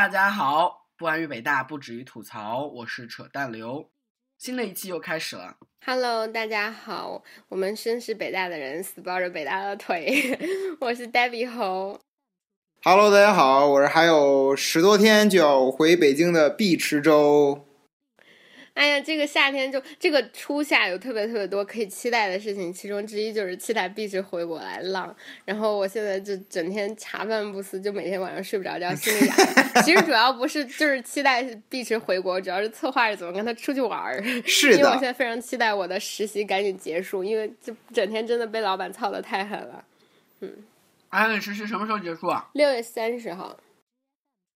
大家好，不安于北大，不止于吐槽，我是扯淡刘。新的一期又开始了，Hello，大家好，我们身是北大的人，死抱着北大的腿。我是 Debbie 猴。Hello，大家好，我是还有十多天就要回北京的毕池州。哎呀，这个夏天就这个初夏有特别特别多可以期待的事情，其中之一就是期待碧池回国来浪。然后我现在就整天茶饭不思，就每天晚上睡不着觉，心里痒。其实主要不是就是期待碧池回国，主要是策划着怎么跟他出去玩儿。是因为我现，在非常期待我的实习赶紧结束，因为就整天真的被老板操的太狠了。嗯。哎，你实习什么时候结束啊？六月三十号，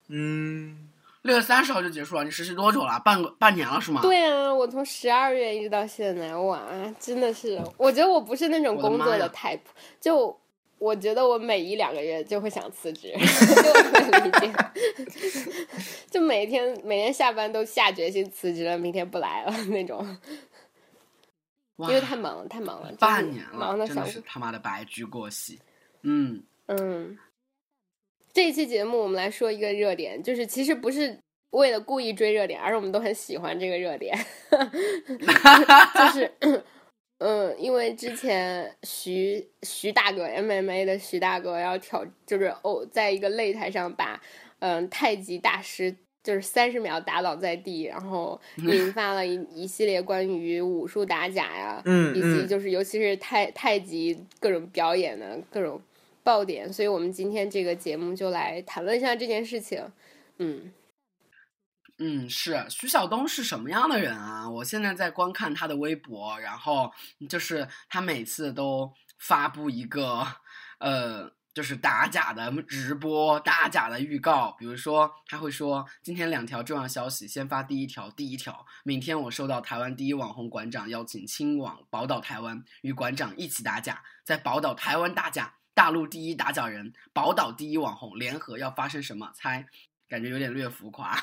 嗯，六月三十号就结束了，你实习多久了？半个半年了是吗？，对啊，我从十二月一直到现在，哇，真的是，我觉得我不是那种工作的 type，就我觉得我每一两个月就会想辞职，就每天每天下班都下决心辞职了，明天不来了那种，因为太忙了，太忙了，半年忙了，真的是他妈的白驹过隙。嗯，嗯，这一期节目我们来说一个热点，就是其实不是为了故意追热点，而是我们都很喜欢这个热点，就是。嗯，因为之前徐徐大哥 MMA 的徐大哥要挑，就是哦，在一个擂台上把嗯太极大师就是三十秒打倒在地，然后 引发了一一系列关于武术打假呀，以及嗯嗯就是尤其是太太极各种表演的各种爆点，所以我们今天这个节目就来谈论一下这件事情。嗯，嗯，是徐晓东是什么样的人啊？我现在在观看他的微博，然后就是他每次都发布一个呃，就是打假的直播、打假的预告。比如说，他会说今天两条重要消息，先发第一条，第一条，明天我收到台湾第一网红馆长邀请，亲往宝岛台湾，与馆长一起打假，在宝岛台湾打假。大陆第一打假人，宝岛第一网红联合要发生什么？猜，感觉有点略浮夸。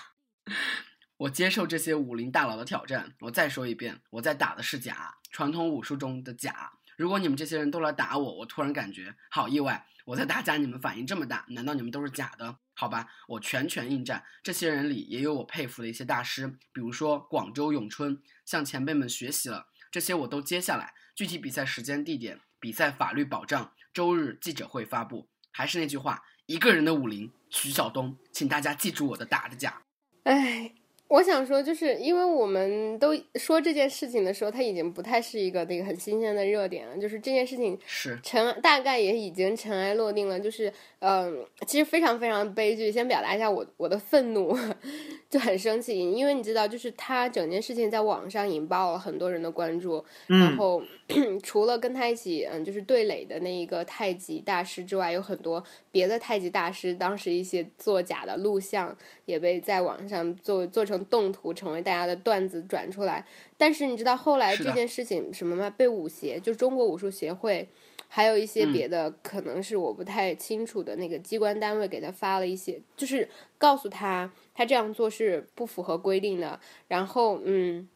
我接受这些武林大佬的挑战。我再说一遍，我在打的是假，传统武术中的假。如果你们这些人都来打我，我突然感觉好意外。我在打假，你们反应这么大，难道你们都是假的？好吧，我全权应战。这些人里也有我佩服的一些大师，比如说广州咏春，向前辈们学习了。这些我都接下来。具体比赛时间、地点、比赛法律保障，周日记者会发布。还是那句话，一个人的武林，徐晓东，请大家记住我的打的假。哎，我想说，就是因为我们都说这件事情的时候，它已经不太是一个那个很新鲜的热点了，就是这件事情是，尘大概也已经尘埃落定了，就是嗯，其实非常非常悲剧。先表达一下我我的愤怒，就很生气，因为你知道，就是他整件事情在网上引爆了很多人的关注，然嗯，后 除了跟他一起嗯就是对垒的那一个太极大师之外，有很多别的太极大师当时一些作假的录像也被在网上做做成动图，成为大家的段子转出来。但是你知道后来这件事情什么吗？被武协就中国武术协会。还有一些嗯别的，可能是我不太清楚的那个机关单位给他发了一些，就是告诉他他这样做是不符合规定的。然后，嗯，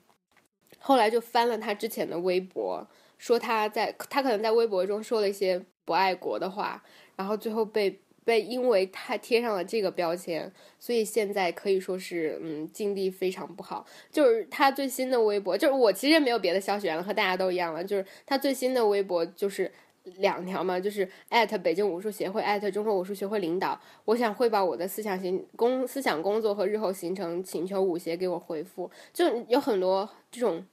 后来就翻了他之前的微博，说他在他可能在微博中说了一些不爱国的话，然后最后被被因为他贴上了这个标签，所以现在可以说是嗯境地非常不好。就是他最新的微博，就是我其实也没有别的消息源了，和大家都一样了，就是他最新的微博就是。两条嘛，就是艾特北京武术协会，艾特中国武术协会领导。我想汇报我的思想行工思想工作和日后行程，请求武协给我回复。就有很多这种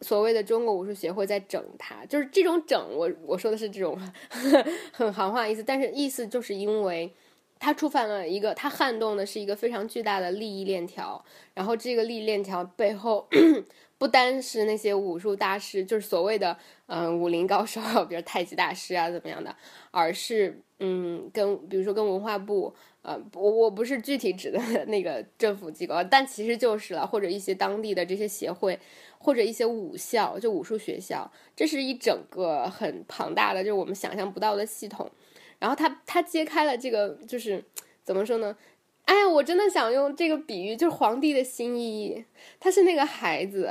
所谓的中国武术协会在整他，就是这种整我我说的是这种 很行话意思，但是意思就是因为他触犯了一个，他撼动的是一个非常巨大的利益链条，然后这个利益链条背后 不单是那些武术大师，就是所谓的嗯、武林高手，比如太极大师啊怎么样的，而是嗯跟比如说跟文化部。呃，我我不是具体指的 那个政府机构，但其实就是了，或者一些当地的这些协会，或者一些武校，就武术学校，这是一整个很庞大的，就是我们想象不到的系统。然后他他揭开了这个，就是怎么说呢？哎呀，我真的想用这个比喻，就是皇帝的新衣，他是那个孩子。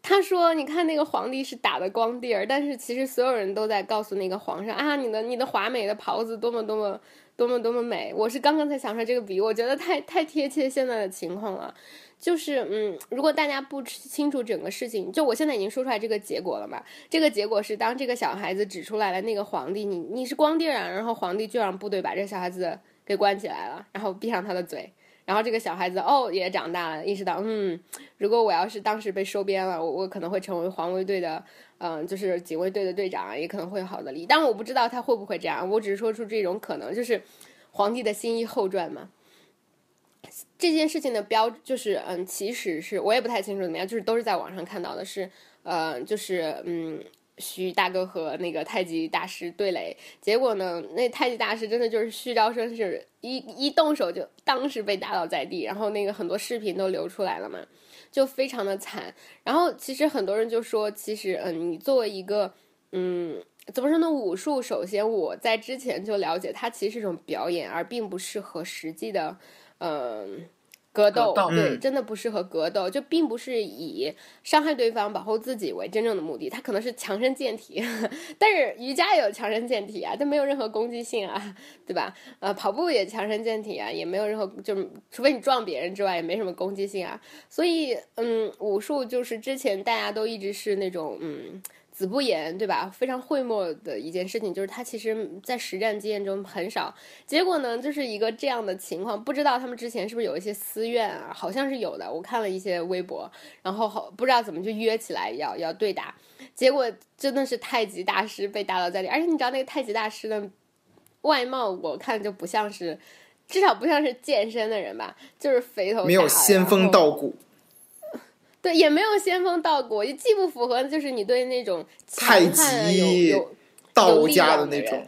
他说：“你看那个皇帝是打的光地儿，但是其实所有人都在告诉那个皇上啊，你的你的华美的袍子多么多么多么多么美。”我是刚刚才想出来这个比喻，我觉得太太贴切现在的情况了。就是嗯，如果大家不清楚整个事情，就我现在已经说出来这个结果了嘛。这个结果是，当这个小孩子指出来了那个皇帝，你你是光腚啊，然后皇帝就让部队把这小孩子给关起来了，然后闭上他的嘴。然后这个小孩子哦也长大了，意识到嗯，如果我要是当时被收编了，我我可能会成为皇卫队的，嗯，就是警卫队的队长，也可能会有好的利益。但我不知道他会不会这样，我只是说出这种可能，就是皇帝的新衣后传嘛。这件事情的标就是嗯，其实是我也不太清楚怎么样，就是都是在网上看到的，是呃，就是嗯。徐大哥和那个太极大师对垒，结果呢，那太极大师真的就是虚招生，是一一动手就当时被打倒在地，然后那个很多视频都流出来了嘛，就非常的惨。然后其实很多人就说，其实嗯，你作为一个嗯，怎么说呢，武术，首先我在之前就了解，它其实是一种表演，而并不适合实际的嗯。格斗对，真的不适合格斗，就并不是以伤害对方、保护自己为真正的目的，它可能是强身健体。但是瑜伽也有强身健体啊，它没有任何攻击性啊，对吧？呃，跑步也强身健体啊，也没有任何，就是除非你撞别人之外，也没什么攻击性啊。所以，嗯，武术就是之前大家都一直是那种，嗯。子不言，对吧？非常讳莫的一件事情，就是他其实在实战经验中很少。结果呢，就是一个这样的情况，不知道他们之前是不是有一些私怨啊？好像是有的，我看了一些微博，然后好不知道怎么就约起来要要对打，结果真的是太极大师被打倒在地，而且你知道那个太极大师的外貌，我看就不像是，至少不像是健身的人吧，就是肥头，没有仙风道骨。对，也没有仙风道骨，也既不符合就是你对那种太极道家的那种，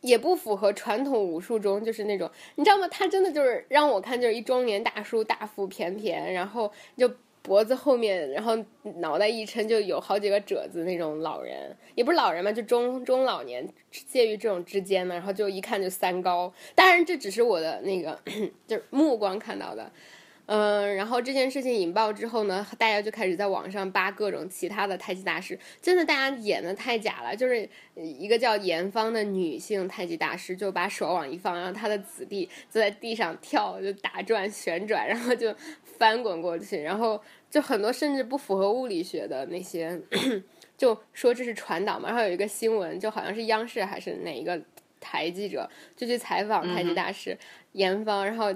也不符合传统武术中就是那种，你知道吗？他真的就是让我看就是一中年大叔，大腹便便，然后就脖子后面，然后脑袋一抻就有好几个褶子那种老人，也不是老人嘛，就中中老年介于这种之间呢，然后就一看就三高。当然这只是我的那个 就是目光看到的。嗯，然后这件事情引爆之后呢，大家就开始在网上扒各种其他的太极大师，真的大家演的太假了。就是一个叫严芳的女性太极大师，就把手往一放，然后她的子弟就在地上跳，就打转旋转，然后就翻滚过去，然后就很多甚至不符合物理学的那些，就说这是传导嘛。然后有一个新闻，就好像是央视还是哪一个台记者就去采访太极大师严芳，然后。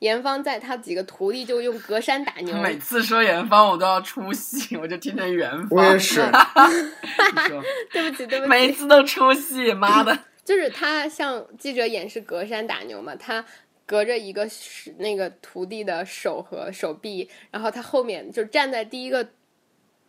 严芳在他几个徒弟就用隔山打牛。每次说严芳，我都要出戏，我就听见元芳。我也是。对不起，对不起。每次都出戏，妈的！就是他向记者演示隔山打牛嘛，他隔着一个那个徒弟的手和手臂，然后他后面就站在第一个。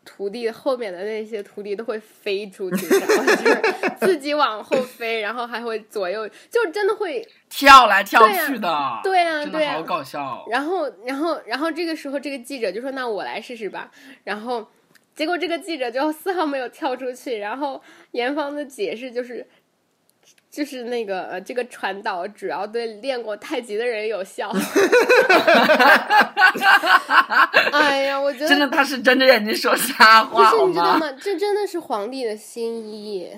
徒弟后面的那些徒弟都会飞出去，然后就是 自己往后飞，然后还会左右，就真的会跳来跳去的，对呀，对呀，好搞笑。然后，然后，然后这个时候，这个记者就说：“那我来试试吧。”然后，结果这个记者就丝毫没有跳出去。然后，严芳的解释就是。就是那个呃，这个传导主要对练过太极的人有效。哎呀，我觉得真的他是睁着眼睛说瞎话，不是你知道吗？这真的是皇帝的新衣，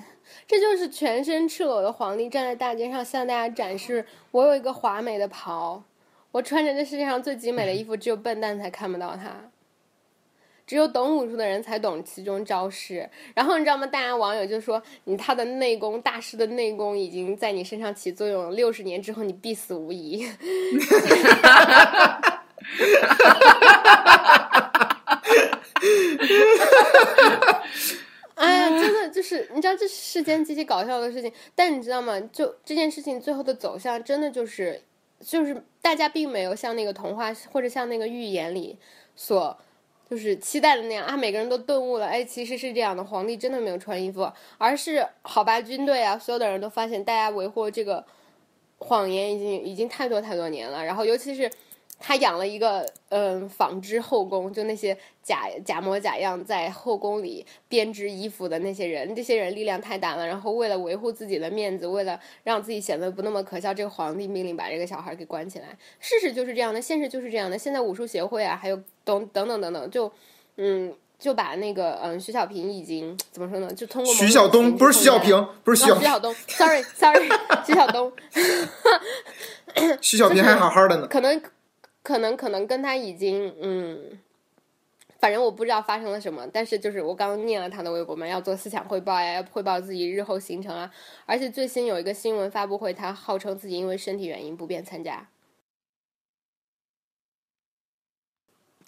这就是全身赤裸的皇帝站在大街上向大家展示：我有一个华美的袍，我穿着这世界上最极美的衣服，只有笨蛋才看不到它。只有懂武术的人才懂其中招式，然后你知道吗？大家网友就说，你他的内功大师的内功已经在你身上起作用，六十年之后你必死无疑。哎呀，真的就是你知道这世间极其搞笑的事情，但你知道吗？就这件事情最后的走向，真的就是就是大家并没有像那个童话或者像那个寓言里所。就是期待的那样啊，每个人都顿悟了，哎，其实是这样的，皇帝真的没有穿衣服，而是好吧，军队啊，所有的人都发现大家维护这个谎言已经已经太多太多年了，然后尤其是他养了一个嗯纺织后宫，就那些假假模假样在后宫里编织衣服的那些人，这些人力量太大了，然后为了维护自己的面子，为了让自己显得不那么可笑，这个皇帝命令把这个小孩给关起来。事实就是这样的，现实就是这样的。现在武术协会啊，还有等等等等等，就嗯就把那个嗯徐小平已经怎么说呢？就通过徐晓东不是徐小平，不是徐徐晓东，sorry sorry，徐晓东，徐小平还好好的呢，可能。可能可能跟他已经嗯，反正我不知道发生了什么，但是就是我刚刚念了他的微博嘛，要做思想汇报呀，要汇报自己日后行程啊，而且最新有一个新闻发布会，他号称自己因为身体原因不便参加，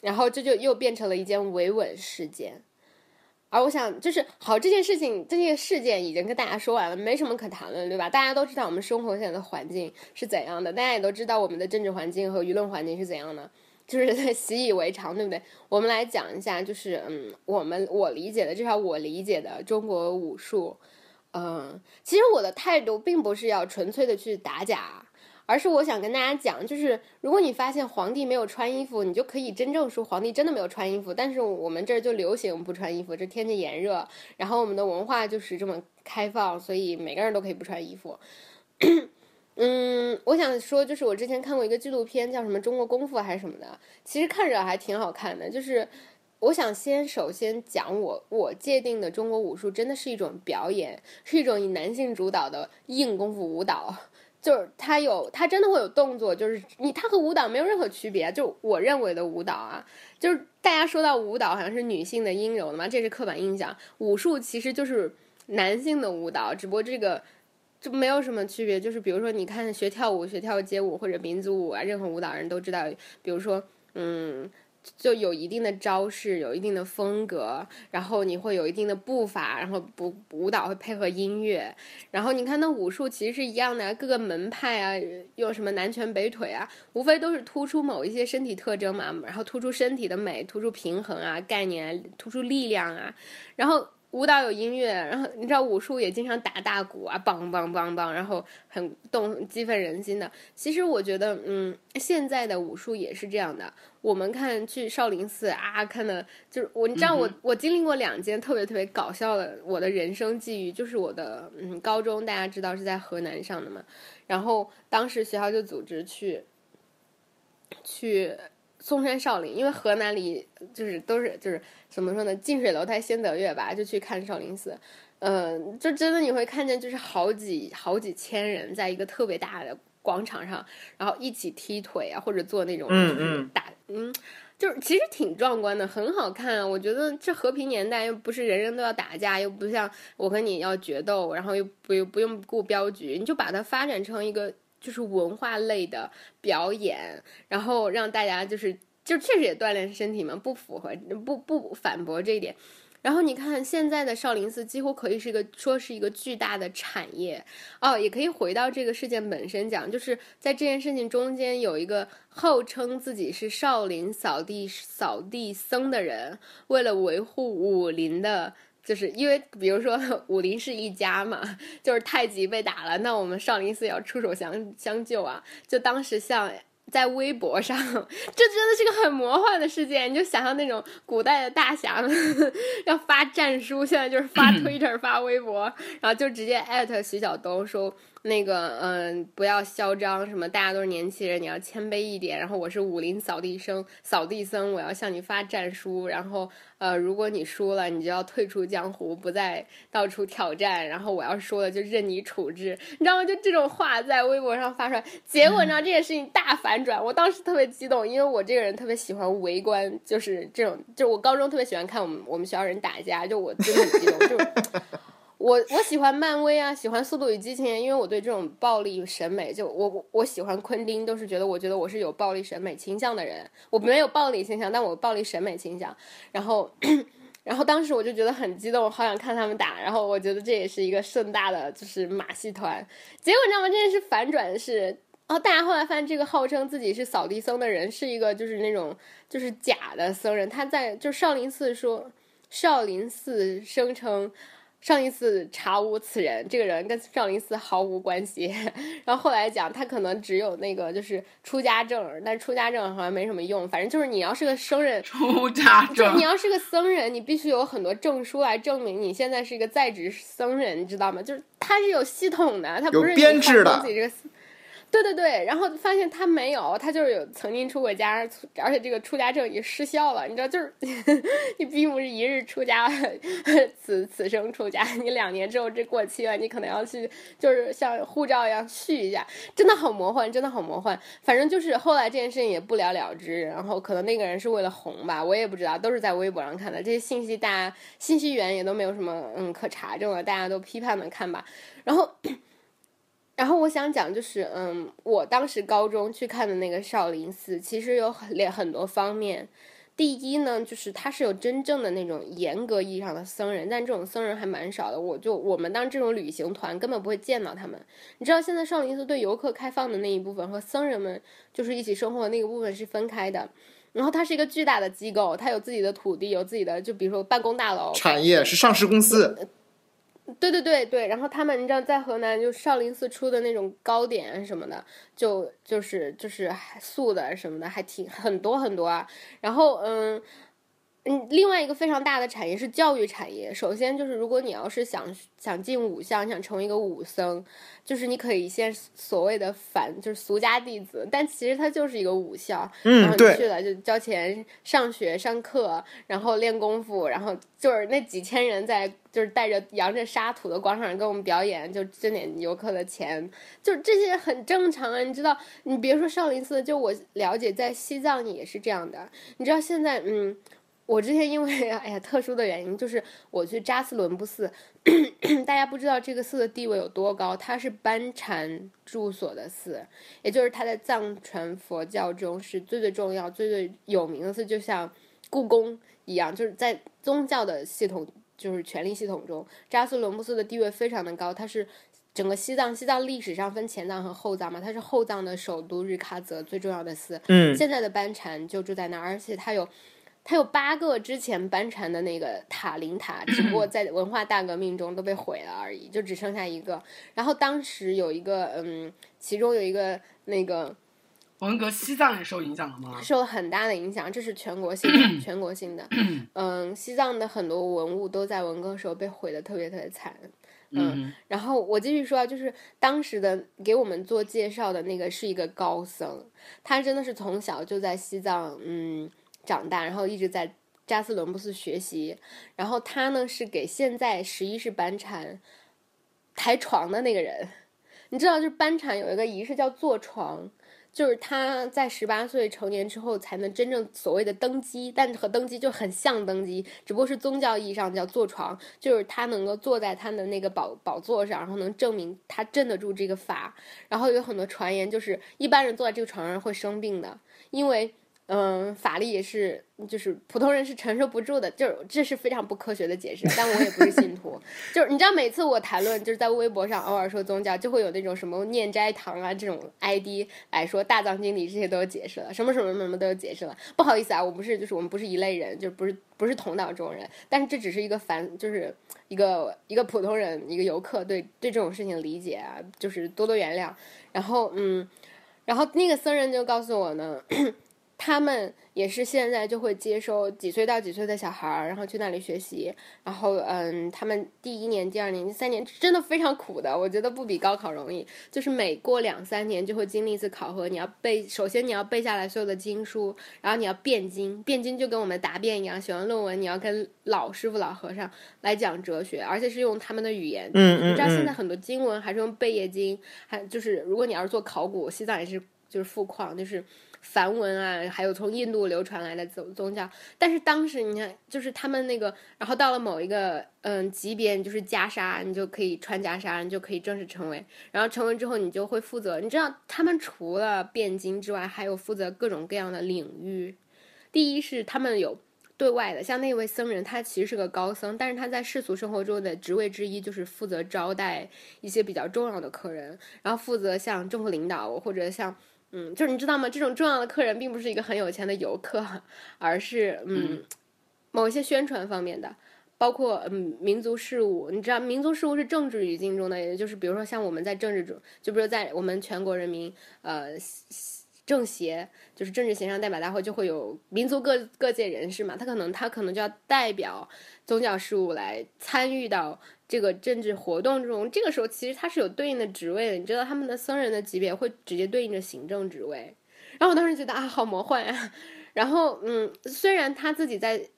然后这就又变成了一件维稳事件。而我想，就是好这件事情，这件事件已经跟大家说完了，没什么可谈论，对吧？大家都知道我们生活现在的环境是怎样的，大家也都知道我们的政治环境和舆论环境是怎样的，就是 习以为常，对不对？我们来讲一下，就是嗯，我们我理解的，至少我理解的中国武术，嗯，其实我的态度并不是要纯粹的去打假。而是我想跟大家讲，就是如果你发现皇帝没有穿衣服，你就可以真正说皇帝真的没有穿衣服。但是我们这儿就流行不穿衣服，这天气炎热，然后我们的文化就是这么开放，所以每个人都可以不穿衣服。嗯，我想说，就是我之前看过一个纪录片，叫什么《中国功夫》还是什么的，其实看着还挺好看的。就是我想先首先讲我我界定的中国武术，真的是一种表演，是一种以男性主导的硬功夫舞蹈。就是他有，他真的会有动作，就是你，他和舞蹈没有任何区别。就我认为的舞蹈啊，就是大家说到舞蹈好像是女性的阴柔的嘛，这是刻板印象。武术其实就是男性的舞蹈，只不过这个就没有什么区别。就是比如说，你看学跳舞、学跳街舞或者民族舞啊，任何舞蹈人都知道，比如说，嗯。就有一定的招式，有一定的风格，然后你会有一定的步伐，然后舞舞蹈会配合音乐，然后你看那武术其实是一样的，各个门派啊，有什么南拳北腿啊，无非都是突出某一些身体特征嘛，然后突出身体的美，突出平衡啊，概念，突出力量啊，然后。舞蹈有音乐，然后你知道武术也经常打大鼓啊，梆梆梆梆，然后很动激愤人心的。其实我觉得，嗯，现在的武术也是这样的。我们看去少林寺啊，看的就是我，你知道我我经历过两件特别特别搞笑的我的人生际遇，就是我的嗯高中大家知道是在河南上的嘛，然后当时学校就组织去去。嵩山少林，因为河南里就是都是就是怎么说呢，近水楼台先得月吧，就去看少林寺，嗯，就真的你会看见就是好几好几千人在一个特别大的广场上，然后一起踢腿啊，或者做那种嗯嗯打嗯，就是其实挺壮观的，很好看。我觉得这和平年代又不是人人都要打架，又不像我和你要决斗，然后又不又不用顾镖局，你就把它发展成一个。就是文化类的表演，然后让大家就是就确实也锻炼身体嘛，不符合不不反驳这一点。然后你看现在的少林寺几乎可以是一个说是一个巨大的产业哦，也可以回到这个事件本身讲，就是在这件事情中间有一个号称自己是少林扫地扫地僧的人，为了维护武林的。就是因为，比如说 武林是一家嘛，就是太极被打了，那我们少林寺要出手相相救啊。就当时像在微博上，这真的是个很魔幻的世界。你就想象那种古代的大侠们 要发战书，现在就是发 Twitter、发微博，然后就直接艾特徐晓东说。那个，嗯，不要嚣张，什么大家都是年轻人，你要谦卑一点。然后我是武林扫地僧，扫地僧，我要向你发战书。然后，呃，如果你输了，你就要退出江湖，不再到处挑战。然后我要说了，就任你处置，你知道吗？就这种话在微博上发出来，结果你知道这件事情大反转。我当时特别激动，因为我这个人特别喜欢围观，就是这种，就我高中特别喜欢看我们我们学校人打架，就我真的很激动，就。我我喜欢漫威啊，喜欢速度与激情，因为我对这种暴力审美，就我我喜欢昆汀，都是觉得我觉得我是有暴力审美倾向的人，我没有暴力倾向，但我暴力审美倾向。然后，然后当时我就觉得很激动，好想看他们打。然后我觉得这也是一个盛大的就是马戏团。结果你知道吗？这件事反转是，哦，大家后来发现这个号称自己是扫地僧的人是一个就是那种就是假的僧人，他在就少林寺说少林寺声称。少林寺查无此人，这个人跟少林寺毫无关系。然后后来讲，他可能只有那个就是出家证，但出家证好像没什么用。反正就是你要是个僧人，出家证，你要是个僧人，你必须有很多证书来证明你现在是一个在职僧人，你知道吗？就是他是有系统的，他不是编制的。对对对，然后发现他没有，他就是有曾经出过家，而且这个出家证也失效了，你知道，就是 你并不是一日出家，此此生出家，你两年之后这过期了，你可能要去，就是像护照一样续一下，真的好魔幻，真的好魔幻。反正就是后来这件事情也不了了之，然后可能那个人是为了红吧，我也不知道，都是在微博上看的，这些信息大家信息源也都没有什么嗯可查证的，大家都批判的看吧，然后。然后我想讲，就是嗯，我当时高中去看的那个少林寺，其实有很很多方面。第一呢，就是它是有真正的那种严格意义上的僧人，但这种僧人还蛮少的。我就我们当这种旅行团根本不会见到他们。你知道，现在少林寺对游客开放的那一部分和僧人们就是一起生活的那个部分是分开的。然后它是一个巨大的机构，它有自己的土地，有自己的就比如说办公大楼，产业是上市公司。对对对对，然后他们你知道在河南就少林寺出的那种糕点什么的，就就是就是素的什么的还挺很多很多啊，然后嗯。嗯，另外一个非常大的产业是教育产业。首先就是，如果你要是想想进武校，你想成为一个武僧，就是你可以先所谓的反，就是俗家弟子，但其实它就是一个武校。嗯，然后你去了就交钱上学上课，然后练功夫，然后就是那几千人在就是带着扬着沙土的广场上给我们表演，就挣点游客的钱，就这些很正常啊。你知道，你别说少林寺，就我了解，在西藏也是这样的。你知道现在，嗯。我之前因为 哎呀特殊的原因，就是我去扎斯伦布寺，大家不知道这个寺的地位有多高，它是班禅住所的寺，也就是它在藏传佛教中是最最重要、最最有名的寺，就像故宫一样，就是在宗教的系统，就是权力系统中，扎斯伦布寺的地位非常的高，它是整个西藏，西藏历史上分前藏和后藏嘛，它是后藏的首都日喀则最重要的寺，嗯，现在的班禅就住在那儿，而且它有。它有八个之前班禅的那个塔林塔，只不过 在文化大革命中都被毁了而已，就只剩下一个。然后当时有一个，嗯，其中有一个那个文革，西藏也受影响了吗？受了很大的影响，这是全国性的，全国性的。嗯，西藏的很多文物都在文革时候被毁的特别特别惨。嗯，然后我继续说啊，就是当时的给我们做介绍的那个是一个高僧，他真的是从小就在西藏，嗯。长大，然后一直在扎斯伦布斯学习，然后他呢是给现在十一世班禅抬床的那个人。你知道，就是班禅有一个仪式叫坐床，就是他在十八岁成年之后才能真正所谓的登基，但和登基就很像登基，只不过是宗教意义上叫坐床，就是他能够坐在他的那个宝宝座上，然后能证明他镇得住这个法。然后有很多传言，就是一般人坐在这个床上会生病的，因为。嗯，法力也是，就是普通人是承受不住的，就是这是非常不科学的解释。但我也不是信徒，就是你知道，每次我谈论，就是在微博上偶尔说宗教，就会有那种什么念斋堂啊这种 ID 来说大藏经里这些都有解释了，什么什么什么都有解释了。不好意思啊，我不是，就是我们不是一类人，就不是不是同道中人。但是这只是一个凡，就是一个一个普通人，一个游客对对这种事情理解啊，就是多多原谅。然后嗯，然后那个僧人就告诉我呢。他们也是现在就会接收几岁到几岁的小孩儿，然后去那里学习。然后，嗯，他们第一年、第二年、第三年真的非常苦的，我觉得不比高考容易。就是每过两三年就会经历一次考核，你要背，首先你要背下来所有的经书，然后你要辩经，辩经就跟我们答辩一样，写完论文你要跟老师傅、老和尚来讲哲学，而且是用他们的语言。嗯嗯。你知道现在很多经文还是用贝叶经，还就是如果你要是做考古，西藏也是就是富矿，就是。梵文啊，还有从印度流传来的宗宗教，但是当时你看，就是他们那个，然后到了某一个嗯级别，就是袈裟，你就可以穿袈裟，你就可以正式成为。然后成为之后，你就会负责。你知道，他们除了辩经之外，还有负责各种各样的领域。第一是他们有对外的，像那位僧人，他其实是个高僧，但是他在世俗生活中的职位之一就是负责招待一些比较重要的客人，然后负责像政府领导或者像。嗯，就是你知道吗？这种重要的客人并不是一个很有钱的游客，而是嗯，某一些宣传方面的，包括嗯民族事务，你知道民族事务是政治语境中的，也就是比如说像我们在政治中，就比如在我们全国人民呃政协，就是政治协商代表大会，就会有民族各各界人士嘛，他可能他可能就要代表宗教事务来参与到这个政治活动中，这个时候其实他是有对应的职位的，你知道他们的僧人的级别会直接对应着行政职位，然后我当时觉得啊好魔幻啊，然后嗯虽然他自己在。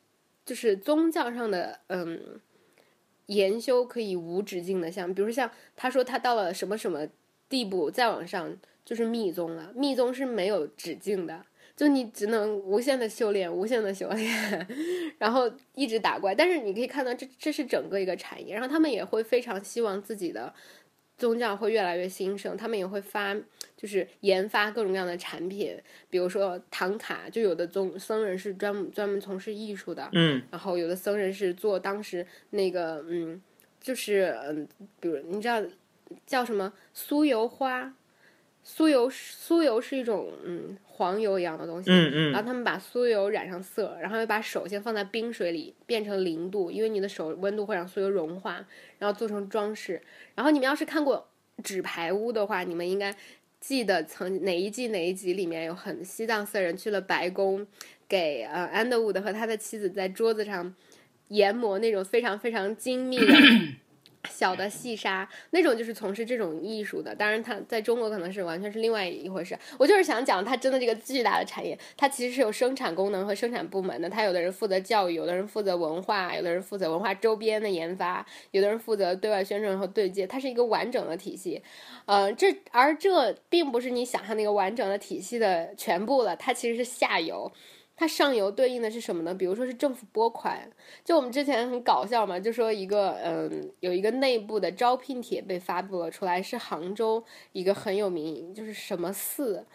就是宗教上的嗯研修可以无止境的，像比如像他说他到了什么什么地步，再往上就是密宗了。密宗是没有止境的，就你只能无限的修炼，无限的修炼，然后一直打怪。但是你可以看到，这这是整个一个产业，然后他们也会非常希望自己的。宗教会越来越兴盛，他们也会发，就是研发各种各样的产品，比如说唐卡，就有的宗僧人是专门专门从事艺术的，嗯，然后有的僧人是做当时那个，嗯，就是嗯，比如你知道叫什么酥油花。酥油，酥油是一种嗯黄油一样的东西，嗯嗯，然后他们把酥油染上色，然后又把手先放在冰水里变成零度，因为你的手温度会让酥油融化，然后做成装饰。然后你们要是看过《纸牌屋》的话，你们应该记得曾哪一季哪一集里面有很西藏僧人去了白宫，给呃安德伍德和他的妻子在桌子上研磨那种非常非常精密的。小的细沙那种就是从事这种艺术的，当然它在中国可能是完全是另外一回事。我就是想讲，它真的这个巨大的产业，它其实是有生产功能和生产部门的。它有的人负责教育，有的人负责文化，有的人负责文化周边的研发，有的人负责对外宣传和对接。它是一个完整的体系，呃，这而这并不是你想象那个完整的体系的全部了，它其实是下游。它上游对应的是什么呢？比如说是政府拨款，就我们之前很搞笑嘛，就说一个嗯，有一个内部的招聘帖被发布了出来，是杭州一个很有名，就是什么寺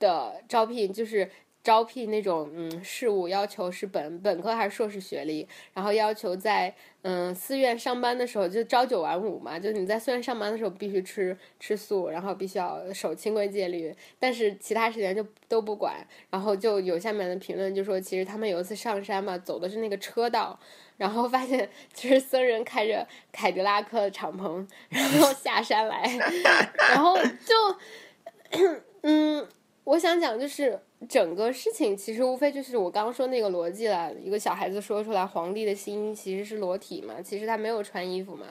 的招聘，就是。招聘那种嗯事务要求是本本科还是硕士学历，然后要求在嗯寺院上班的时候就朝九晚五嘛，就你在寺院上班的时候必须吃吃素，然后必须要守清规戒律，但是其他时间就都不管。然后就有下面的评论就说，其实他们有一次上山嘛，走的是那个车道，然后发现其实僧人开着凯迪拉克敞篷，然后下山来，然后就 嗯，我想讲就是。整个事情其实无非就是我刚刚说那个逻辑了。一个小孩子说出来，皇帝的心其实是裸体嘛，其实他没有穿衣服嘛。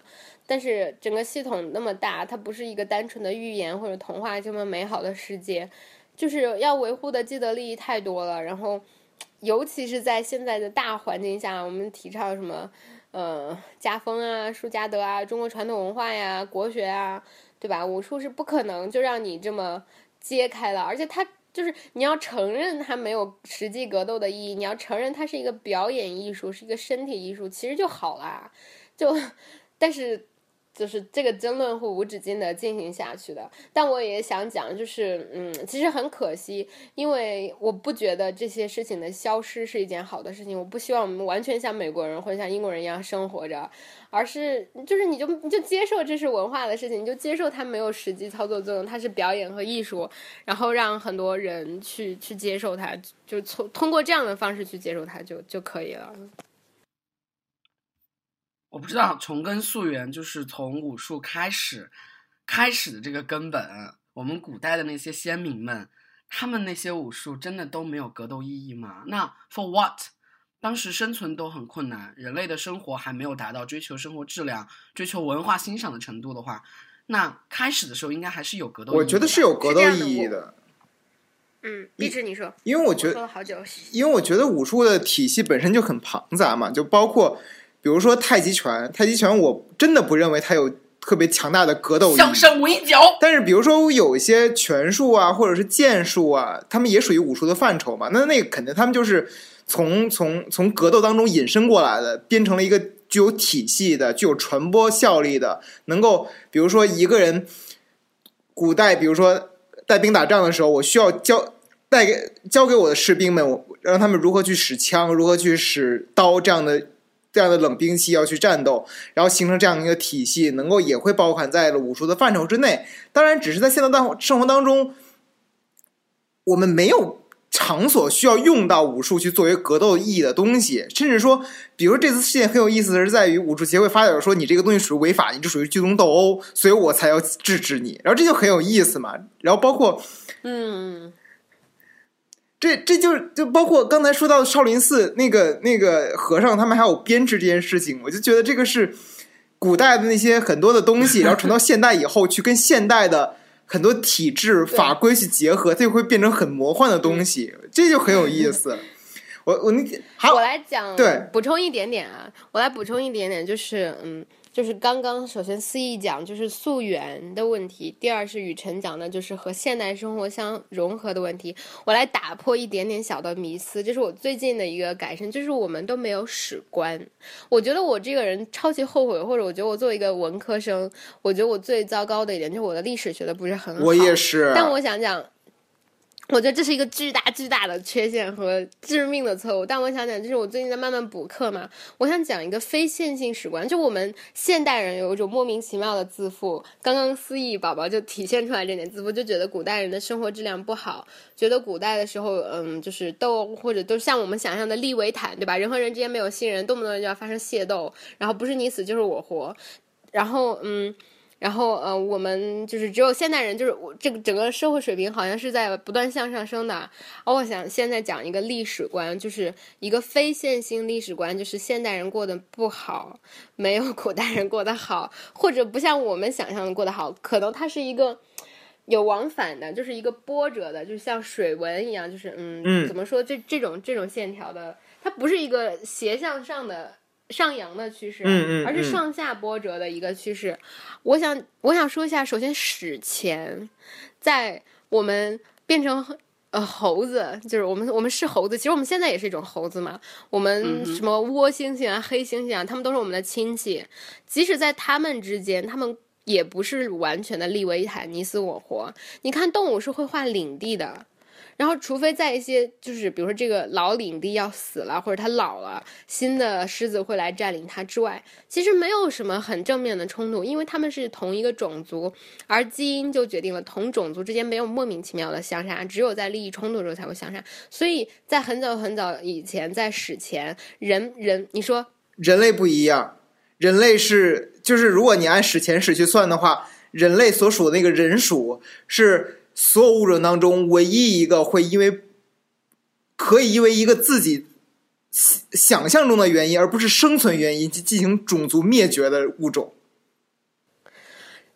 但是整个系统那么大，它不是一个单纯的寓言或者童话这么美好的世界，就是要维护的既得利益太多了。然后，尤其是在现在的大环境下，我们提倡什么，呃，家风啊、树家德啊、中国传统文化呀、国学啊，对吧？武术是不可能就让你这么揭开了，而且它。就是你要承认它没有实际格斗的意义，你要承认它是一个表演艺术，是一个身体艺术，其实就好啦。就，但是。就是这个争论会无止境的进行下去的，但我也想讲，就是嗯，其实很可惜，因为我不觉得这些事情的消失是一件好的事情。我不希望我们完全像美国人或者像英国人一样生活着，而是就是你就你就接受这是文化的事情，你就接受它没有实际操作作用，它是表演和艺术，然后让很多人去去接受它，就从通过这样的方式去接受它就就可以了。我不知道从根溯源，就是从武术开始，开始的这个根本。我们古代的那些先民们，他们那些武术真的都没有格斗意义吗？那 for what？当时生存都很困难，人类的生活还没有达到追求生活质量、追求文化欣赏的程度的话，那开始的时候应该还是有格斗。我觉得是有格斗意义的。嗯，一直你说，因为我觉得因为我觉得武术的体系本身就很庞杂嘛，就包括。比如说太极拳，太极拳我真的不认为它有特别强大的格斗。向上围剿。但是比如说有一些拳术啊，或者是剑术啊，他们也属于武术的范畴嘛。那那个肯定他们就是从从从格斗当中引申过来的，变成了一个具有体系的、具有传播效力的，能够比如说一个人古代，比如说带兵打仗的时候，我需要教带给教给我的士兵们，我让他们如何去使枪，如何去使刀这样的。这样的冷兵器要去战斗，然后形成这样一个体系，能够也会包含在了武术的范畴之内。当然，只是在现在当生活当中，我们没有场所需要用到武术去作为格斗意义的东西，甚至说，比如这次事件很有意思的是在于武术协会发表说你这个东西属于违法，你这属于聚众斗殴，所以我才要制止你。然后这就很有意思嘛。然后包括，嗯，这这就就包括刚才说到少林寺那个那个和尚他们还有编制这件事情，我就觉得这个是古代的那些很多的东西，然后传到现代以后去跟现代的。很多体制法规去结合，它就会变成很魔幻的东西，这就很有意思。我我那好，我来讲，对，补充一点点啊，我来补充一点点，就是嗯。就是刚刚，首先思义讲就是溯源的问题，第二是雨辰讲的就是和现代生活相融合的问题。我来打破一点点小的迷思，这是我最近的一个改善，就是我们都没有史观。我觉得我这个人超级后悔，或者我觉得我作为一个文科生，我觉得我最糟糕的一点就是我的历史学的不是很好。我也是，但我想讲。我觉得这是一个巨大巨大的缺陷和致命的错误，但我想讲，就是我最近在慢慢补课嘛，我想讲一个非线性史观，就我们现代人有一种莫名其妙的自负。刚刚思义宝宝就体现出来这点自负，就觉得古代人的生活质量不好，觉得古代的时候，嗯，就是斗或者都像我们想象的利维坦，对吧？人和人之间没有信任，动不动就要发生械斗，然后不是你死就是我活，然后嗯。然后，呃，我们就是只有现代人，就是我这个整个社会水平好像是在不断向上升的。哦我想现在讲一个历史观，就是一个非线性历史观，就是现代人过得不好，没有古代人过得好，或者不像我们想象的过得好，可能它是一个有往返的，就是一个波折的，就像水纹一样，就是嗯，怎么说这这种这种线条的，它不是一个斜向上的。上扬的趋势，嗯嗯，而是上下波折的一个趋势。我想，我想说一下，首先史前，在我们变成呃猴子，就是我们我们是猴子，其实我们现在也是一种猴子嘛。我们什么窝猩猩啊、黑猩猩啊，他们都是我们的亲戚。即使在他们之间，他们也不是完全的利维坦，你死我活。你看，动物是会画领地的。然后，除非在一些就是，比如说这个老领地要死了，或者他老了，新的狮子会来占领它之外，其实没有什么很正面的冲突，因为他们是同一个种族，而基因就决定了同种族之间没有莫名其妙的相杀，只有在利益冲突的时候才会相杀。所以在很早很早以前，在史前，人人你说人类不一样，人类是就是如果你按史前史去算的话，人类所属的那个人属是。所有物种当中，唯一一个会因为可以因为一个自己想象中的原因，而不是生存原因，去进行种族灭绝的物种，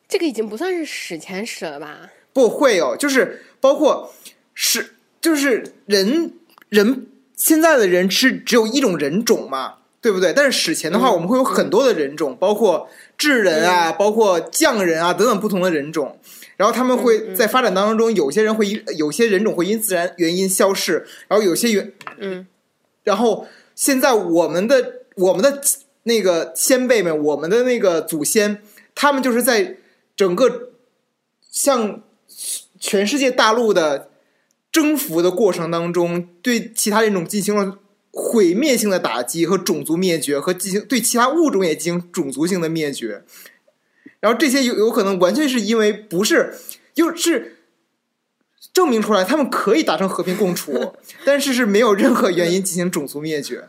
这个已经不算是史前史了吧？不会有，就是包括是就是人人现在的人是只有一种人种嘛，对不对？但是史前的话，我们会有很多的人种，包括智人啊，包括匠人啊等等不同的人种。然后他们会在发展当中，有些人会因有些人种会因自然原因消逝，然后有些原嗯，然后现在我们的我们的那个先辈们，我们的那个祖先，他们就是在整个向全世界大陆的征服的过程当中，对其他人种进行了毁灭性的打击和种族灭绝，和进行对其他物种也进行种族性的灭绝。然后这些有有可能完全是因为不是，就是证明出来他们可以达成和平共处，但是是没有任何原因进行种族灭绝。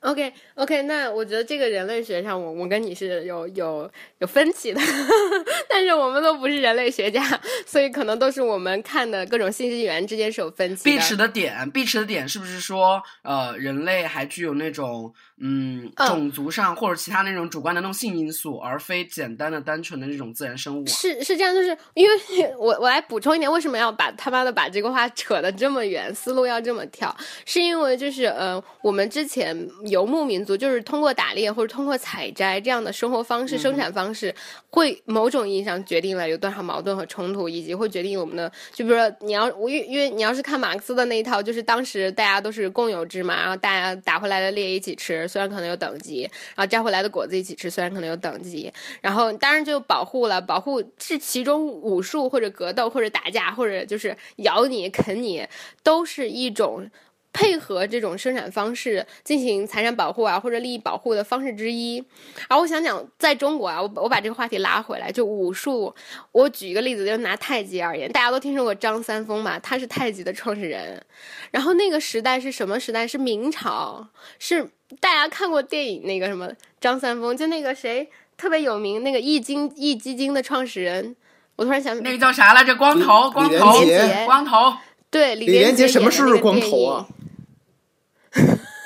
OK OK，那我觉得这个人类学上，我我跟你是有有有分歧的，但是我们都不是人类学家，所以可能都是我们看的各种信息源之间是有分歧。必持的点，必持的点是不是说，呃，人类还具有那种嗯种族上或者其他那种主观的那种性因素，而非简单的单纯的这种自然生物？是是这样，就是因为我我来补充一点，为什么要把他妈的把这个话扯得这么远，思路要这么跳？是因为就是呃，我们之前。游牧民族就是通过打猎或者通过采摘这样的生活方式、生产方式，会某种意义上决定了有多少矛盾和冲突，以及会决定我们的。就比如说，你要我因因为你要是看马克思的那一套，就是当时大家都是共有制嘛，然后大家打回来的猎一起吃，虽然可能有等级；然后摘回来的果子一起吃，虽然可能有等级。然后当然就保护了，保护是其中武术或者格斗或者打架或者就是咬你啃你，都是一种。配合这种生产方式进行财产保护啊，或者利益保护的方式之一。然后我想讲，在中国啊，我我把这个话题拉回来，就武术，我举一个例子，就拿太极而言，大家都听说过张三丰嘛，他是太极的创始人。然后那个时代是什么时代？是明朝，是大家看过电影那个什么张三丰，就那个谁特别有名，那个易经易基金的创始人。我突然想，那个叫啥来着？光头，光头，光头。对，李连杰什么时候是光头啊？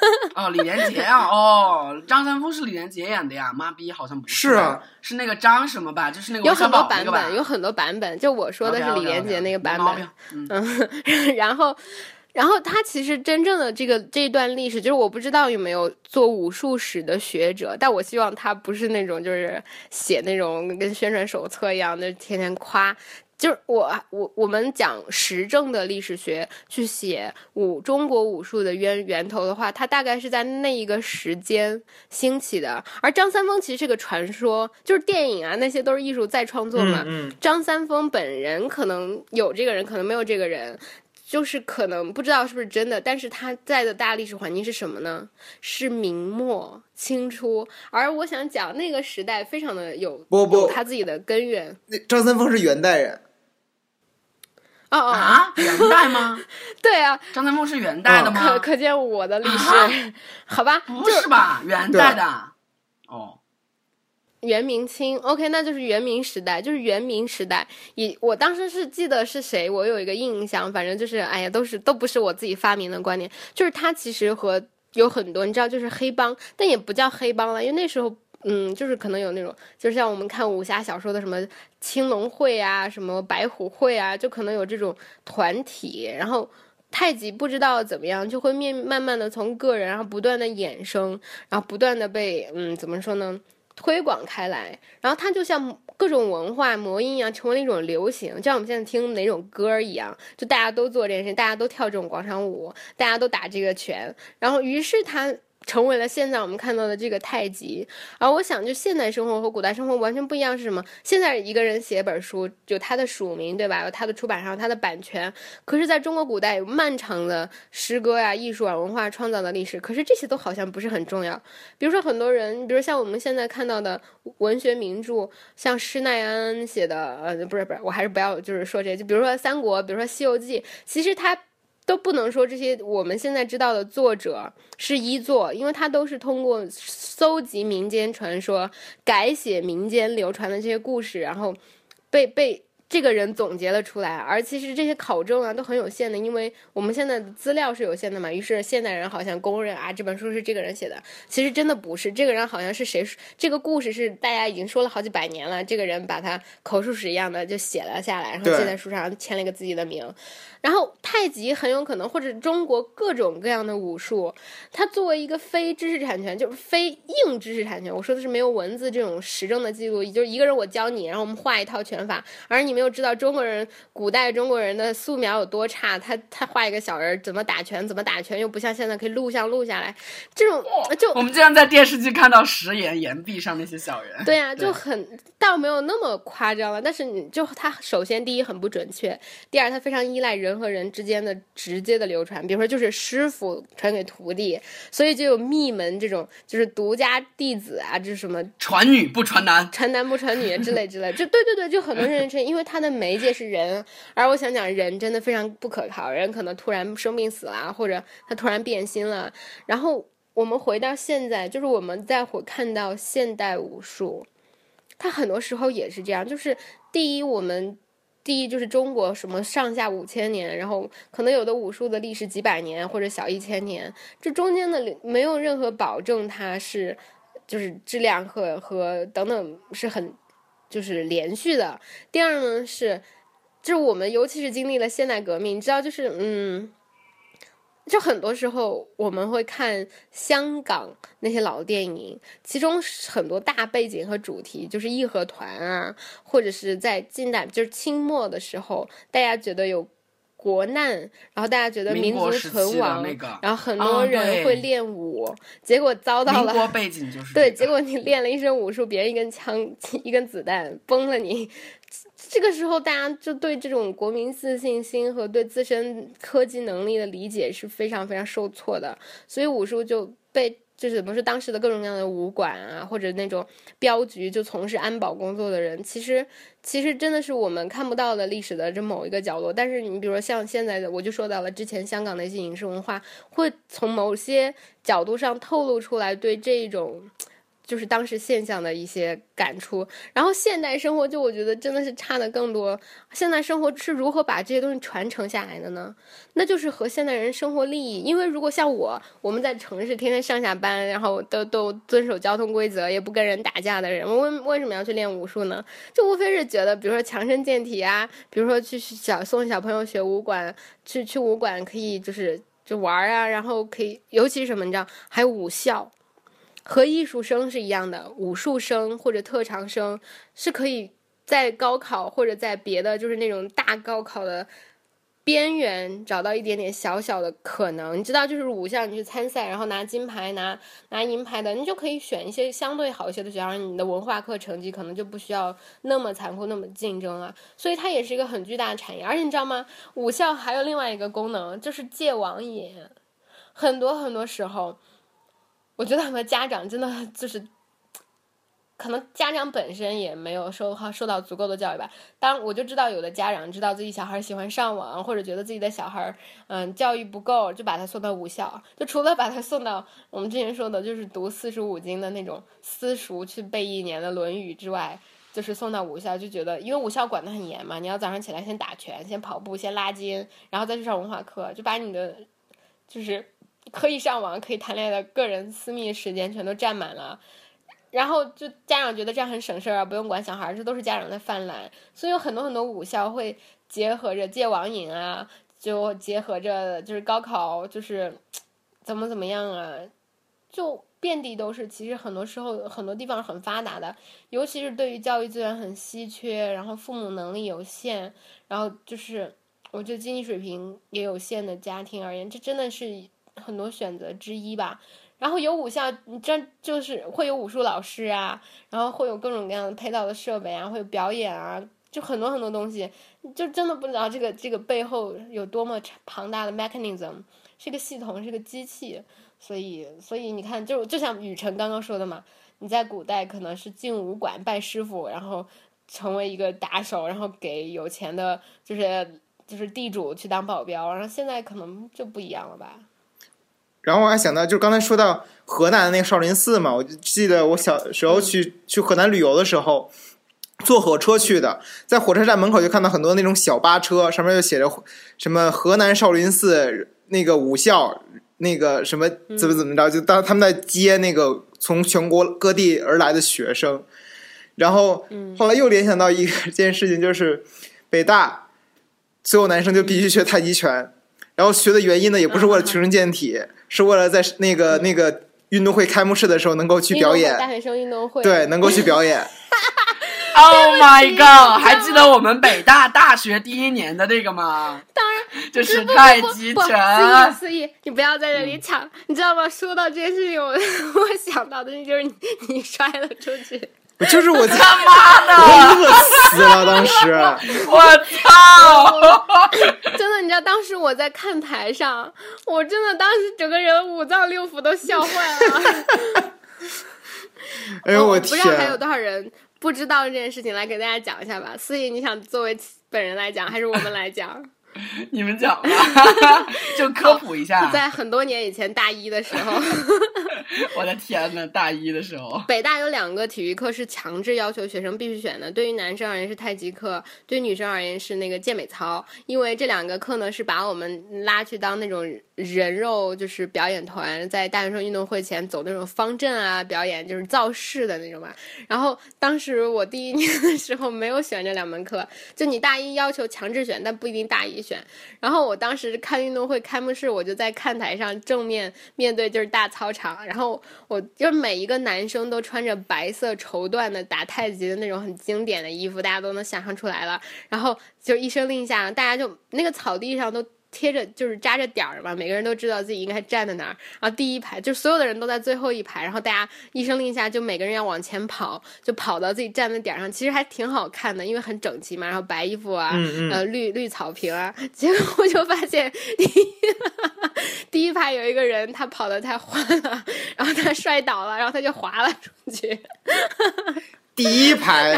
哦，李连杰啊，哦，张三丰是李连杰演的呀？妈逼，好像不是啊，是那个张什么吧？就是那个有很多版本，有很多版本。就我说的是李连杰那个版本，嗯，然后，然后他其实真正的这个这段历史，就是我不知道有没有做武术史的学者，但我希望他不是那种就是写那种跟宣传手册一样的，天天夸。就是我我我们讲实证的历史学去写武中国武术的源源头的话，它大概是在那一个时间兴起的。而张三丰其实是个传说，就是电影啊那些都是艺术再创作嘛。张三丰本人可能有这个人，可能没有这个人，就是可能不知道是不是真的。但是他在的大历史环境是什么呢？是明末清初。而我想讲那个时代非常的有不不他自己的根源。那张三丰是元代人。啊，元代吗？对啊，张三丰是元代的吗？可可见我的历史，好吧？不是吧？元代的，哦，元明清，OK，那就是元明时代，就是元明时代。以我当时是记得是谁，我有一个印象，反正就是，哎呀，都是都不是我自己发明的观点，就是他其实和有很多，你知道，就是黑帮，但也不叫黑帮了，因为那时候。嗯，就是可能有那种，就是像我们看武侠小说的什么青龙会啊，什么白虎会啊，就可能有这种团体。然后太极不知道怎么样，就会面慢慢的从个人，然后不断的衍生，然后不断的被嗯怎么说呢，推广开来。然后它就像各种文化魔音一样，成为了一种流行，就像我们现在听哪种歌一样，就大家都做这件事，大家都跳这种广场舞，大家都打这个拳。然后于是它。成为了现在我们看到的这个太极，而我想，就现代生活和古代生活完全不一样是什么？现在一个人写一本书，就他的署名，对吧？有他的出版商，他的版权。可是，在中国古代有漫长的诗歌呀、艺术啊、文化创造的历史，可是这些都好像不是很重要。比如说，很多人，比如像我们现在看到的文学名著，像施耐庵写的，呃，不是不是，我还是不要就是说这些，就比如说《三国》，比如说《西游记》，其实它。都不能说这些我们现在知道的作者是一作，因为他都是通过搜集民间传说、改写民间流传的这些故事，然后被被。这个人总结了出来，而其实这些考证啊都很有限的，因为我们现在的资料是有限的嘛。于是现代人好像公认啊，这本书是这个人写的，其实真的不是。这个人好像是谁？这个故事是大家已经说了好几百年了，这个人把他口述史一样的就写了下来，然后记在书上，签了一个自己的名。然后太极很有可能，或者中国各种各样的武术，它作为一个非知识产权，就是非硬知识产权。我说的是没有文字这种实证的记录，也就是一个人我教你，然后我们画一套拳法，而你们。就知道中国人古代中国人的素描有多差，他他画一个小人怎么打拳，怎么打拳又不像现在可以录像录下来，这种就我们经常在电视剧看到石岩岩壁上那些小人，对呀，就很倒没有那么夸张了。但是你就他首先第一很不准确，第二他非常依赖人和人之间的直接的流传，比如说就是师傅传给徒弟，所以就有秘门这种就是独家弟子啊，这是什么传女不传男，传男不传女之类之类，就对对对，就很多人认因为他。他的媒介是人，而我想讲，人真的非常不可靠，人可能突然生病死了，或者他突然变心了。然后我们回到现在，就是我们在会看到现代武术，它很多时候也是这样。就是第一，我们第一就是中国什么上下五千年，然后可能有的武术的历史几百年或者小一千年，这中间的没有任何保证，它是就是质量和和等等是很。就是连续的。第二呢是，就是我们尤其是经历了现代革命，你知道，就是嗯，就很多时候我们会看香港那些老电影，其中很多大背景和主题就是义和团啊，或者是在近代就是清末的时候，大家觉得有。国难，然后大家觉得民族存亡，然后很多人会练武，结果遭到了。民国背景就是 对，结果你练了一身武术，别人一根枪、一根子弹崩了你，这个时候大家就对这种国民自信心和对自身科技能力的理解是非常非常受挫的，所以武术就被。就是不是，当时的各种各样的武馆啊，或者那种镖局就从事安保工作的人，其实其实真的是我们看不到的历史的这某一个角落。但是你比如说像现在的，我就说到了之前香港的一些影视文化，会从某些角度上透露出来对这种。就是当时现象的一些感触，然后现代生活就我觉得真的是差的更多。现代生活是如何把这些东西传承下来的呢？那就是和现代人生活利益。因为如果像我，我们在城市天天上下班，然后都都遵守交通规则，也不跟人打架的人，我为为什么要去练武术呢？就无非是觉得，比如说强身健体啊，比如说去小送小朋友学武馆，去去武馆可以就是就玩啊，然后可以，尤其是什么你知道，还有武校。和艺术生是一样的，武术生或者特长生是可以在高考或者在别的就是那种大高考的边缘找到一点点小小的可能。你知道，就是武校你去参赛，然后拿金牌、拿拿银牌的，你就可以选一些相对好一些的学校，你的文化课成绩可能就不需要那么残酷、那么竞争了。所以它也是一个很巨大的产业。而且你知道吗？武校还有另外一个功能，就是戒网瘾。很多很多时候。我觉得很多家长真的就是，可能家长本身也没有受好受到足够的教育吧。当我就知道有的家长知道自己小孩喜欢上网，或者觉得自己的小孩嗯教育不够，就把他送到武校。就除了把他送到我们之前说的，就是读四书五经的那种私塾去背一年的《论语》之外，就是送到武校，就觉得因为武校管得很严嘛，你要早上起来先打拳，先跑步，先拉筋，然后再去上文化课，就把你的就是。可以上网、可以谈恋爱的个人私密时间全都占满了，然后就家长觉得这样很省事儿啊，不用管小孩儿，这都是家长在犯懒。所以有很多很多武校会结合着戒网瘾啊，就结合着就是高考就是怎么怎么样啊，就遍地都是。其实很多时候很多地方很发达的，尤其是对于教育资源很稀缺，然后父母能力有限，然后就是我觉得经济水平也有限的家庭而言，这真的是。很多选择之一吧，然后有武校，你这就是会有武术老师啊，然后会有各种各样的配套的设备啊，会有表演啊，就很多很多东西，就真的不知道这个这个背后有多么庞大的 mechanism，是个系统，是个机器，所以所以你看，就就像雨辰刚刚说的嘛，你在古代可能是进武馆拜师傅，然后成为一个打手，然后给有钱的，就是就是地主去当保镖，然后现在可能就不一样了吧。然后我还想到，就是刚才说到河南的那个少林寺嘛，我就记得我小时候去去河南旅游的时候，坐火车去的，在火车站门口就看到很多那种小巴车，上面就写着什么河南少林寺那个武校那个什么怎么怎么着，就当他们在接那个从全国各地而来的学生。然后后来又联想到一 件事情，就是北大所有男生就必须学太极拳，然后学的原因呢，也不是为了强身健体。是为了在那个那个运动会开幕式的时候能够去表演，大学生运动会对能够去表演。Oh my god！还记得我们北大大学第一年的那个吗？当然，就是太极拳。思思义，你不要在这里抢，你知道吗？说到这件事情，我 我想到的就是你你摔了出去。就是我 他妈的，我乐死了！当时，我操！真的，你知道，当时我在看台上，我真的当时整个人五脏六腑都笑坏了。哎呦我天！不知道还有多少人不知道这件事情，来给大家讲一下吧。思怡，你想作为本人来讲，还是我们来讲？你们讲吧，就科普一下。在很多年以前，大一的时候，我的天呐，大一的时候，北大有两个体育课是强制要求学生必须选的。对于男生而言是太极课，对于女生而言是那个健美操。因为这两个课呢，是把我们拉去当那种人肉，就是表演团，在大学生运动会前走那种方阵啊，表演就是造势的那种嘛。然后当时我第一年的时候没有选这两门课，就你大一要求强制选，但不一定大一。选，然后我当时看运动会开幕式，我就在看台上正面面对就是大操场，然后我就每一个男生都穿着白色绸缎的打太极的那种很经典的衣服，大家都能想象出来了。然后就一声令下，大家就那个草地上都贴着就是扎着点儿嘛，每个人都知道自己应该站在哪儿。然后第一排就所有的人都在最后一排，然后大家一声令下，就每个人要往前跑，就跑到自己站的点儿上。其实还挺好看的，因为很整齐嘛。然后白衣服啊，嗯嗯呃绿绿草坪啊。结果我就发现第一第一排有一个人，他跑得太欢了，然后他摔倒了，然后他就滑了出去。第一排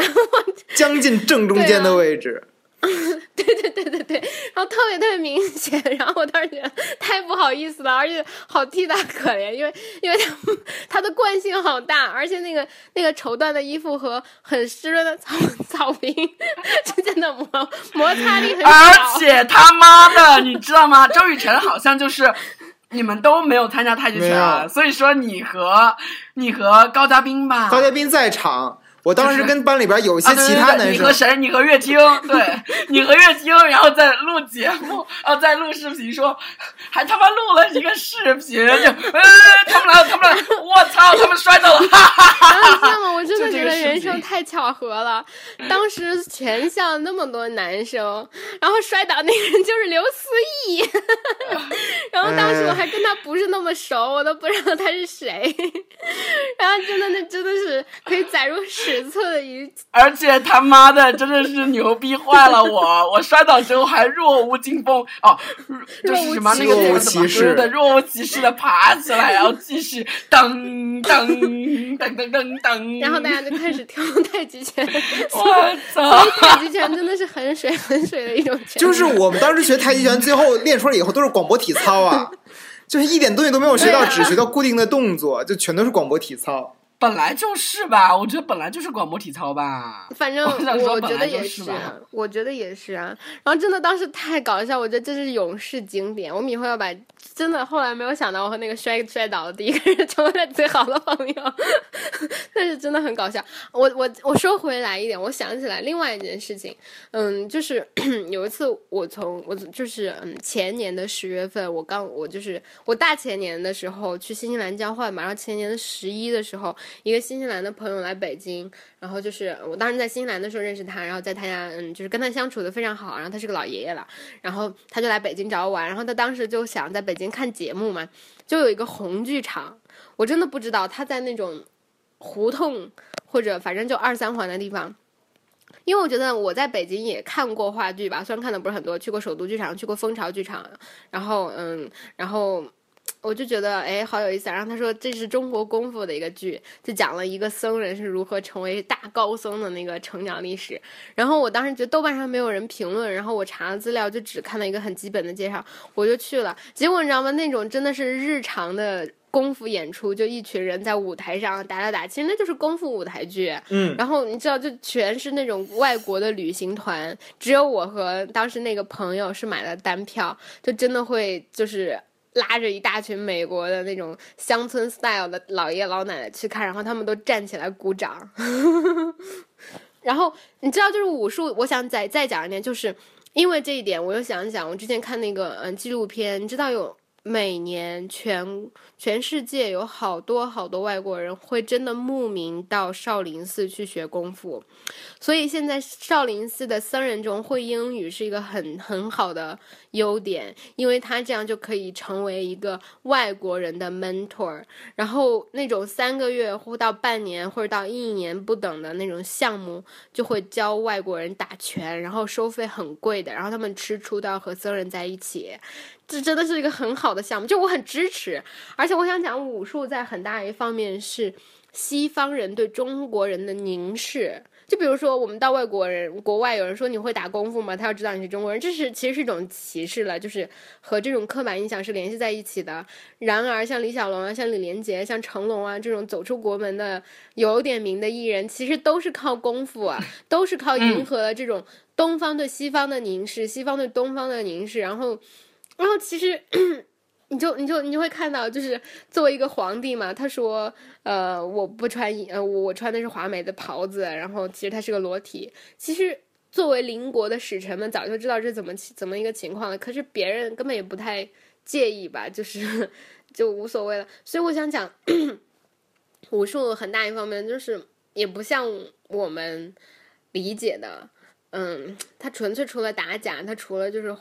将近正中间的位置。对对对对对，然后特别特别明显，然后我当时觉得太不好意思了，而且好替他可怜，因为因为他他的惯性好大，而且那个那个绸缎的衣服和很湿润的草 草坪之间的摩摩擦力很小，而且他妈的，你知道吗？周雨辰好像就是你们都没有参加太极拳，啊所以说你和你和高嘉宾吧，高嘉宾在场，我当时跟班里边有些啊对其他男生对对你和，谁？你和乐听，对你和乐听，然后在录节目，然后在录视频说，还他妈录了一个视频，就呃，他们来了，他们来了，我操，他们摔倒了，哈哈哈然后你知道吗？我真的觉得人生太巧合了。当时全校那么多男生，然后摔倒那个人就是刘思义，然后当时我还跟他不是那么熟，我都不知道他是谁。然后真的那真的是可以载入史册的一而且他妈的真的是牛逼坏了我！我摔倒之后还若无惊风哦，就是什么那个若无那个怎么其事的，若无其事的爬起来，然后继续噔噔噔噔噔噔，然后大家就开始跳太极拳。我 操！太极拳真的是很水很水的一种拳，就是我们当时学太极拳，最后练出来以后都是广播体操啊，就是一点东西都没有学到，啊只学到固定的动作，就全都是广播体操。本来就是吧，我觉得本来就是广播体操吧。反正我觉得也是我觉得也是啊。然后真的当时太搞笑，我觉得这是勇士经典。我们以后要把真的后来没有想到我和那个摔摔倒的第一个人成为了最好的朋友，但是真的很搞笑。我我我说回来一点，我想起来另外一件事情，嗯，就是有一次我从我就是嗯前年的十月份，我刚我就是我大前年的时候去新西兰交换嘛，然后前年的十一的时候，一个新西兰的朋友来北京，然后就是我当时在新西兰的时候认识他，然后在他家嗯就是跟他相处的非常好，然后他是个老爷爷了，然后他就来北京找我玩，然后他当时就想在北京看节目嘛，就有一个红剧场，我真的不知道他在那种胡同或者反正就二三环的地方。因为我觉得我在北京也看过话剧吧，虽然看的不是很多，去过首都剧场，去过蜂巢剧场，然后嗯，然后我就觉得哎好有意思啊。然后他说这是中国功夫的一个剧，就讲了一个僧人是如何成为大高僧的那个成长历史。然后我当时觉得豆瓣上没有人评论，然后我查了资料就只看到一个很基本的介绍，我就去了。结果你知道吗？那种真的是日常的。功夫演出就一群人在舞台上打打打，其实那就是功夫舞台剧。嗯，然后你知道，就全是那种外国的旅行团，只有我和当时那个朋友是买了单票，就真的会就是拉着一大群美国的那种乡村 style 的老爷老奶奶去看，然后他们都站起来鼓掌。然后你知道，就是武术，我想再再讲一点，就是因为这一点，我又想一想，我之前看那个嗯纪录片，你知道有。每年全全世界有好多好多外国人会真的慕名到少林寺去学功夫，所以现在少林寺的僧人中会英语是一个很很好的优点，因为他这样就可以成为一个外国人的 mentor。然后那种三个月或到半年或者到一年不等的那种项目，就会教外国人打拳，然后收费很贵的，然后他们吃出道和僧人在一起。这真的是一个很好的项目，就我很支持。而且我想讲，武术在很大一方面是西方人对中国人的凝视。就比如说，我们到外国人国外，有人说你会打功夫吗？他要知道你是中国人，这是其实是一种歧视了，就是和这种刻板印象是联系在一起的。然而，像李小龙啊，像李连杰、像成龙啊这种走出国门的有点名的艺人，其实都是靠功夫啊，都是靠迎合了这种东方对西方的凝视，西方对东方的凝视，然后。然后其实，你就你就你就会看到，就是作为一个皇帝嘛，他说，呃，我不穿衣，呃，我我穿的是华美的袍子，然后其实他是个裸体。其实作为邻国的使臣们早就知道这怎么怎么一个情况了，可是别人根本也不太介意吧，就是 就无所谓了。所以我想讲，武术很大一方面就是也不像我们理解的，嗯，他纯粹除了打假，他除了就是。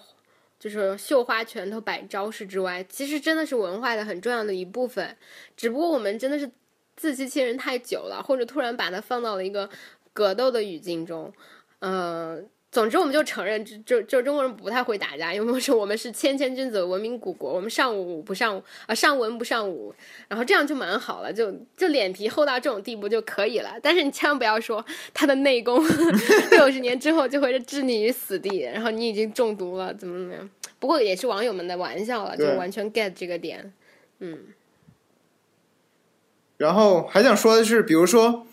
就是绣花拳头摆招式之外，其实真的是文化的很重要的一部分。只不过我们真的是自欺欺人太久了，或者突然把它放到了一个格斗的语境中，嗯。总之，我们就承认，就就就中国人不太会打架，因为是我们是谦谦君子，文明古国，我们上武不上啊，上文不上武，然后这样就蛮好了，就就脸皮厚到这种地步就可以了。但是你千万不要说他的内功 六十年之后就会置你于死地，然后你已经中毒了，怎么怎么样？不过也是网友们的玩笑了，就完全 get 这个点，嗯。然后还想说的是，比如说，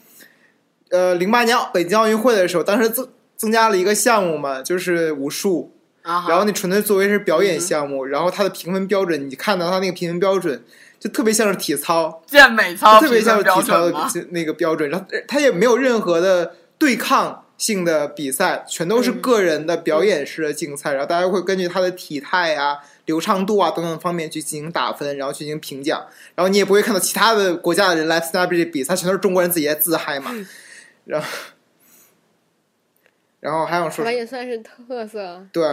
呃，零八年北京奥运会的时候，当时自。增加了一个项目嘛，就是武术，然后你纯粹作为是表演项目，然后它的评分标准，你看到它那个评分标准，就特别像是体操、健美操，特别像是体操的那个标准。然后它也没有任何的对抗性的比赛，全都是个人的表演式的竞赛。然后大家会根据他的体态啊、流畅度啊等等方面去进行打分，然后去进行评奖。然后你也不会看到其他的国家的人来参加这些比赛，全都是中国人自己在自嗨嘛，然后。然后还想说，也算是特色。对，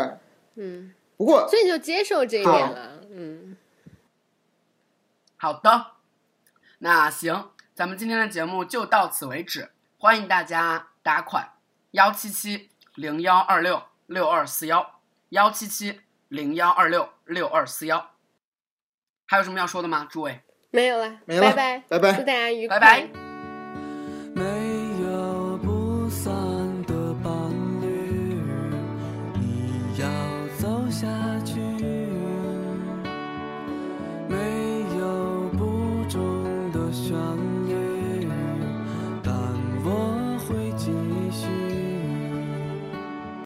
嗯，不过所以就接受这一点了，嗯。好的，那行，咱们今天的节目就到此为止。欢迎大家打款幺七七零幺二六六二四幺幺七七零幺二六六二四幺。还有什么要说的吗？诸位，没有了，没了，拜拜，拜拜，祝大家愉快，拜拜。